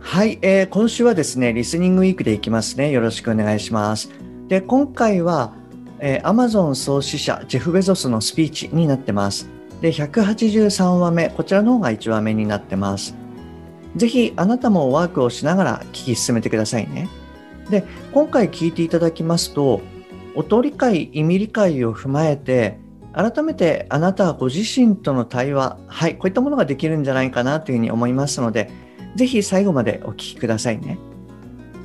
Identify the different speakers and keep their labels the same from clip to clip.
Speaker 1: はい、えー、今週はですねリスニングウィークでいきますね。よろしくお願いします。で今回は、えー、Amazon 創始者ジェフ・ベゾスのスピーチになってます。で183話目こちらの方が1話目になってます。ぜひあなたもワークをしながら聞き進めてくださいね。で今回聞いていただきますと音理解意味理解を踏まえて改めてあなたはご自身との対話はいこういったものができるんじゃないかなというふうに思いますのでぜひ最後までお聞きくださいね。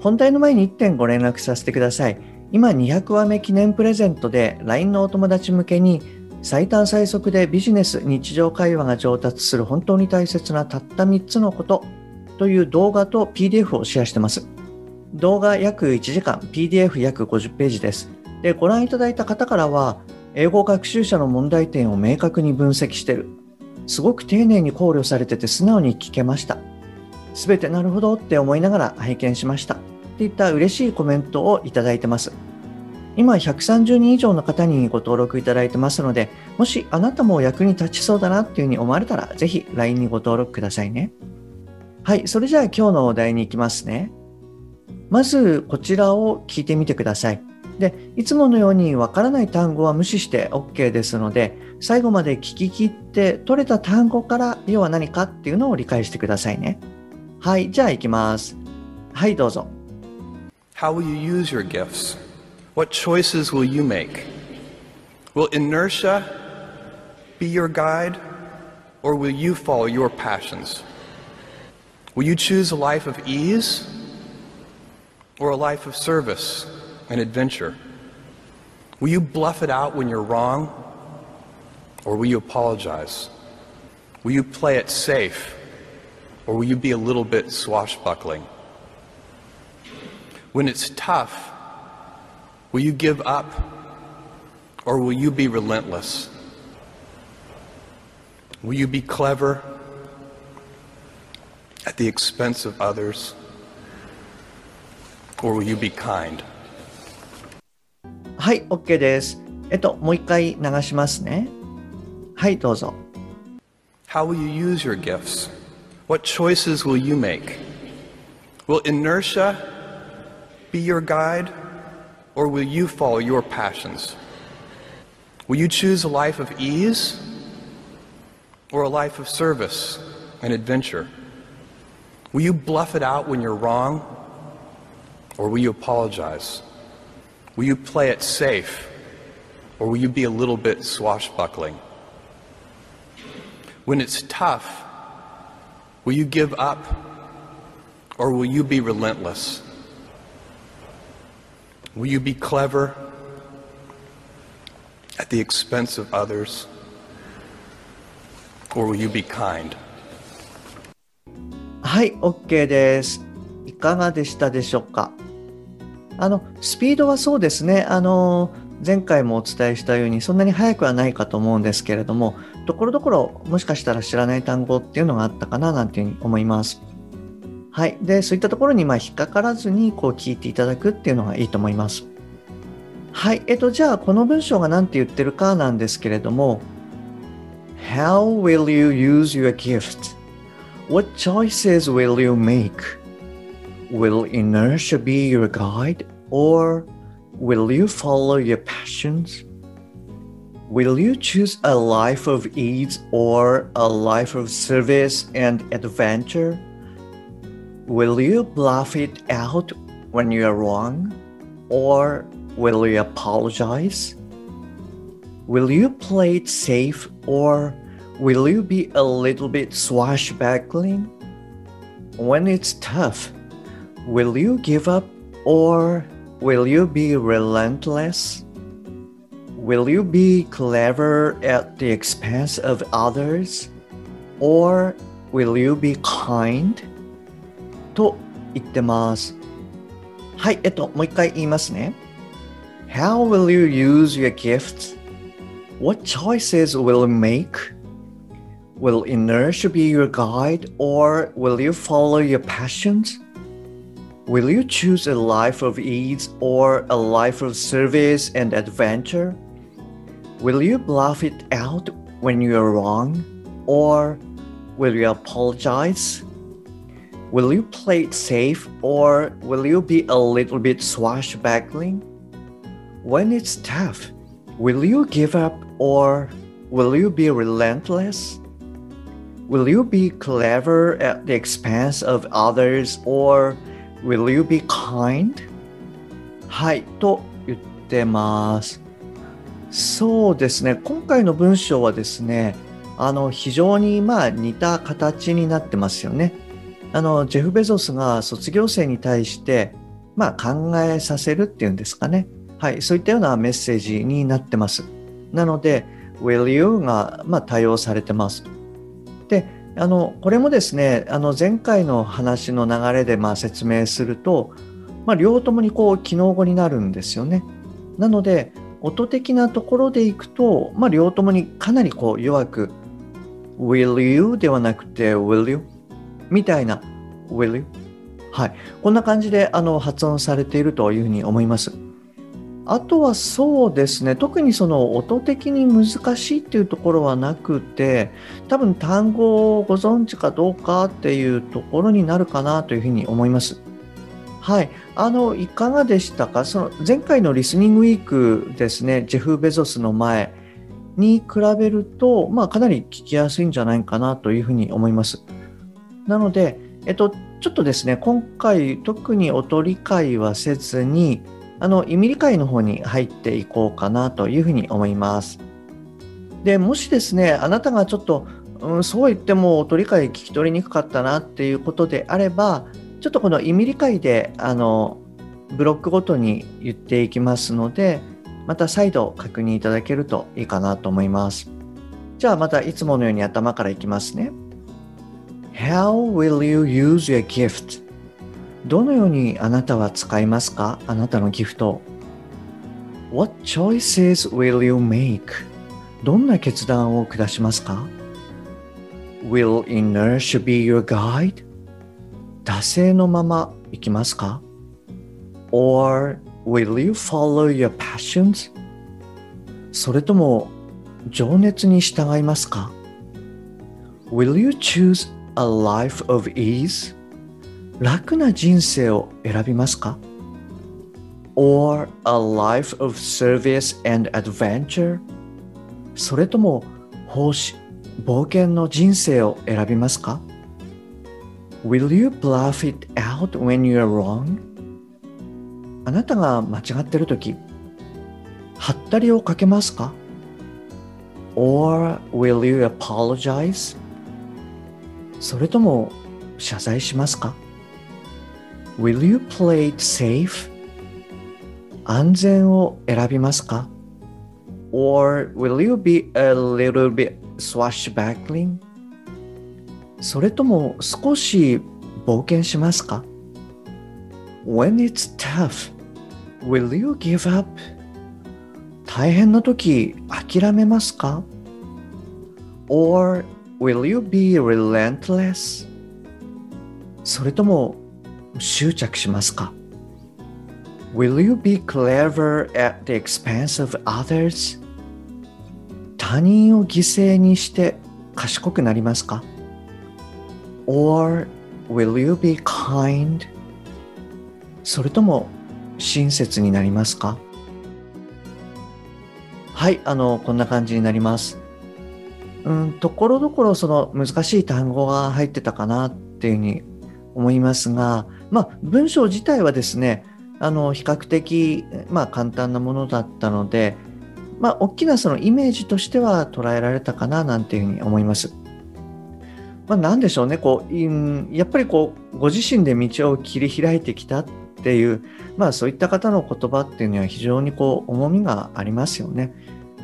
Speaker 1: 本題の前に1点ご連絡させてください。今200話目記念プレゼントで LINE のお友達向けに最短最速でビジネス日常会話が上達する本当に大切なたった3つのことという動画と PDF をシェアしてます。動画約1時間 PDF 約50ページです。でご覧いただいた方からは英語学習者の問題点を明確に分析してる。すごく丁寧に考慮されてて素直に聞けました。全てなるほどって思いながら拝見しました。っていった嬉しいコメントをいただいてます。今130人以上の方にご登録いただいてますのでもしあなたも役に立ちそうだなっていうふうに思われたらぜひ LINE にご登録くださいね。はいそれじゃあ今日のお題に行きますね。まずこちらを聞いてみてください。でいつものようにわからない単語は無視して OK ですので最後まで聞き切って取れた単語から要は何かっていうのを理解してくださいね。はいじゃあ行きますはいどうぞ
Speaker 2: How will you use your gifts? What choices will you make? Will inertia be your guide or will you follow your passions? Will you choose a life of ease or a life of service? an adventure? Will you bluff it out when you're wrong? Or will you apologize? Will you play it safe? Or will you be a little bit swashbuckling? When it's tough, will you give up? Or will you be relentless? Will you be clever at the expense of others? Or will you be kind?
Speaker 1: はい、OK です。えっと、もう一回流しますね。はい、どうぞ。
Speaker 2: How will you use your gifts? What choices will you make? Will inertia be your guide, or will you follow your passions? Will you choose a life of ease, or a life of service and adventure? Will you bluff it out when you're wrong, or will you apologize? Will you play it safe, or will you be a little bit swashbuckling? When it's tough, will you give up, or will you be relentless? Will you be clever at the expense of others, or will you be kind?
Speaker 1: はい、OK です。いかがでしたでしょうかあのスピードはそうですねあの前回もお伝えしたようにそんなに速くはないかと思うんですけれどもところどころもしかしたら知らない単語っていうのがあったかななんていうふうに思います。はい、でそういったところにまあ引っかからずにこう聞いていただくっていうのがいいと思います。はい、えっとじゃあこの文章が何て言ってるかなんですけれども How will you use your gift? What choices will you make? Will inertia be your guide, or will you follow your passions? Will you choose a life of ease or a life of service and adventure? Will you bluff it out when you are wrong? Or will you apologize? Will you play it safe or will you be a little bit swashbuckling? When it's tough, Will you give up or will you be relentless? Will you be clever at the expense of others? Or will you be kind? と言ってます。 はい、えっと、もう一回言いますね。How will you use your gifts? What choices will you make? Will inertia be your guide or will you follow your passions? Will you choose a life of ease or a life of service and adventure? Will you bluff it out when you are wrong or will you apologize? Will you play it safe or will you be a little bit swashbuckling? When it's tough, will you give up or will you be relentless? Will you be clever at the expense of others or will you be kind? はい、と言ってます。 そうですね、今回の文章はですね、あの非常にまあ似た形になってますよね。あのジェフ・ベゾスが卒業生に対して、まあ、考えさせるっていうんですかね。はい、そういったようなメッセージになってます。なので、will you が、まあ、対応されてます。であのこれもですねあの前回の話の流れでまあ説明すると、まあ、両ともにこう機能語になるんですよね。なので音的なところでいくと、まあ、両ともにかなりこう弱く will you ではなくて will you? みたいな will you? はいこんな感じであの発音されているというふうに思います。あとはそうですね特にその音的に難しいっていうところはなくて多分単語をご存知かどうかっていうところになるかなというふうに思います。はい、あのいかがでしたか？その前回のリスニングウィークですねジェフ・ベゾスの前に比べると、まあ、かなり聞きやすいんじゃないかなというふうに思います。なので、えっと、ちょっとですね今回特に音理解はせずにあの意味理解の方に入っていこうかなというふうに思います。でもしですねあなたがちょっと、うん、そう言っても音理解聞き取りにくかったなっていうことであればちょっとこの意味理解であのブロックごとに言っていきますのでまた再度確認いただけるといいかなと思います。じゃあまたいつものように頭からいきますね。How will you use your gift? どのようにあなたは使いますか？あなたのギフト。What choices will you make? どんな決断を下しますか ?Will inertia be your guide? 惰性のまま行きますか ?Or will you follow your passions? それとも情熱に従いますか ?Will you choose a life of ease? 楽な人生を選びますか ?or a life of service and adventure? それとも奉仕、冒険の人生を選びますか ?Will you bluff it out when you're wrong? あなたが間違ってるとき、はったりをかけますか ?or will you apologize? それとも謝罪しますか Will you play it safe? 安全を選びますか ?Or will you be a little bit swashbuckling? それとも少し冒険しますか ?When it's tough, will you give up? 大変な時諦めますか ?Or will you be relentless? それとも執着しますか Will you be clever at the expense of others? 他人を犠牲にして賢くなりますか Or will you be kind? それとも親切になりますか？はい、あの、こんな感じになります。うん、ところどころその難しい単語が入ってたかなっていうふうに思いますが、まあ、文章自体はですねあの比較的、まあ、簡単なものだったので、まあ、大きなそのイメージとしては捉えられたかななんていうふうに思います。まあ、何でしょうねこうやっぱりこうご自身で道を切り開いてきたっていう、まあ、そういった方の言葉っていうのは非常にこう重みがありますよね。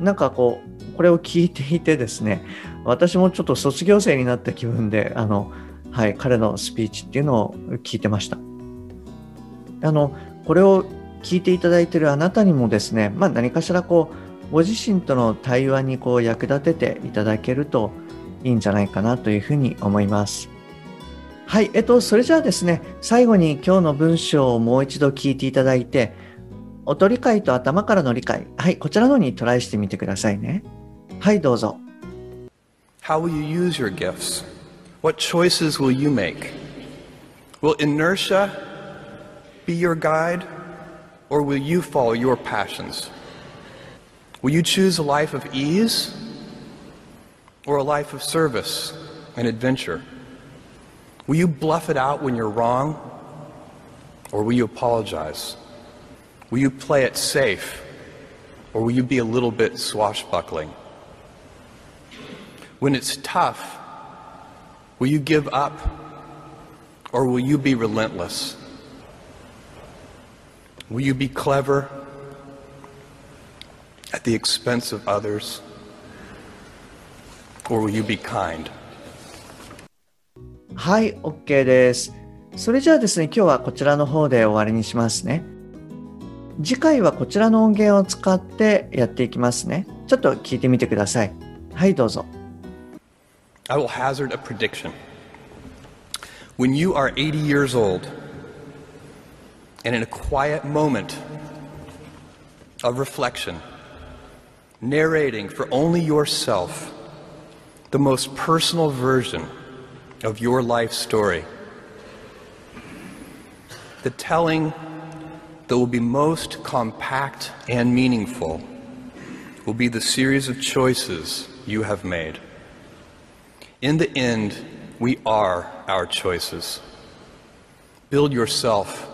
Speaker 1: なんかこうこれを聞いていてですね私もちょっと卒業生になった気分であのはい、彼のスピーチっていうのを聞いてました。あのこれを聞いていただいているあなたにもですね、まあ、何かしらこうご自身との対話にこう役立てていただけるといいんじゃないかなというふうに思います。はい、えっと、それじゃあですね、最後に今日の文章をもう一度聞いていただいて、音理解と頭からの理解、はい、こちらのにトライしてみてくださいね。はい、どうぞ。
Speaker 2: How will you use your gifts? What choices will you make? Will inertia be your guide, or will you follow your passions? Will you choose a life of ease or a life of service and adventure? Will you bluff it out when you're wrong, or will you apologize? Will you play it safe, or will you be a little bit swashbuckling? When it's tough, will you give up, or will you be relentless? Will you be clever at the expense of others? Or will you be kind?
Speaker 1: はい、OK です。それじゃあですね、今日はこちらの方で終わりにしますね。次回はこちらの音源を使ってやっていきますね。ちょっと聞いてみてください。はい、どうぞ。
Speaker 2: I will hazard a prediction. When you are 80 years old, and in a quiet moment of reflection, narrating for only yourself the most personal version of your life story. The telling that will be most compact and meaningful will be the series of choices you have made. In the end, we are our choices. Build yourself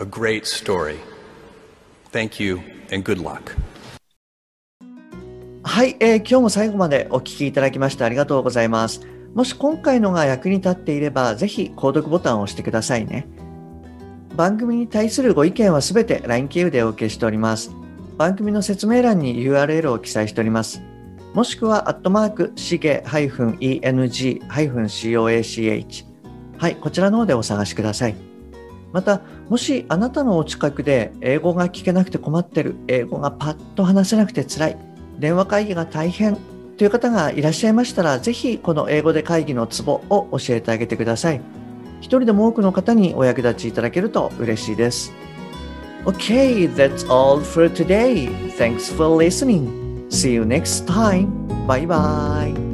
Speaker 2: a great story. Thank you and good luck.
Speaker 1: はい、えー、今日も最後までお聞きいただきましてありがとうございます。もし今回のが役に立っていれば、ぜひ購読ボタンを押してくださいね。番組に対するご意見はすべて LINE 経由でお受けしております。番組の説明欄に URL を記載しております。もしくは、アットマーク、しげ -eng-coach。はい、こちらの方でお探しください。また、もしあなたのお近くで英語が聞けなくて困ってる、英語がパッと話せなくて辛い、電話会議が大変という方がいらっしゃいましたら、ぜひこの英語で会議のツボを教えてあげてください。一人でも多くの方にお役立ちいただけると嬉しいです。Okay, that's all for today. Thanks for listening. See you next time. Bye bye.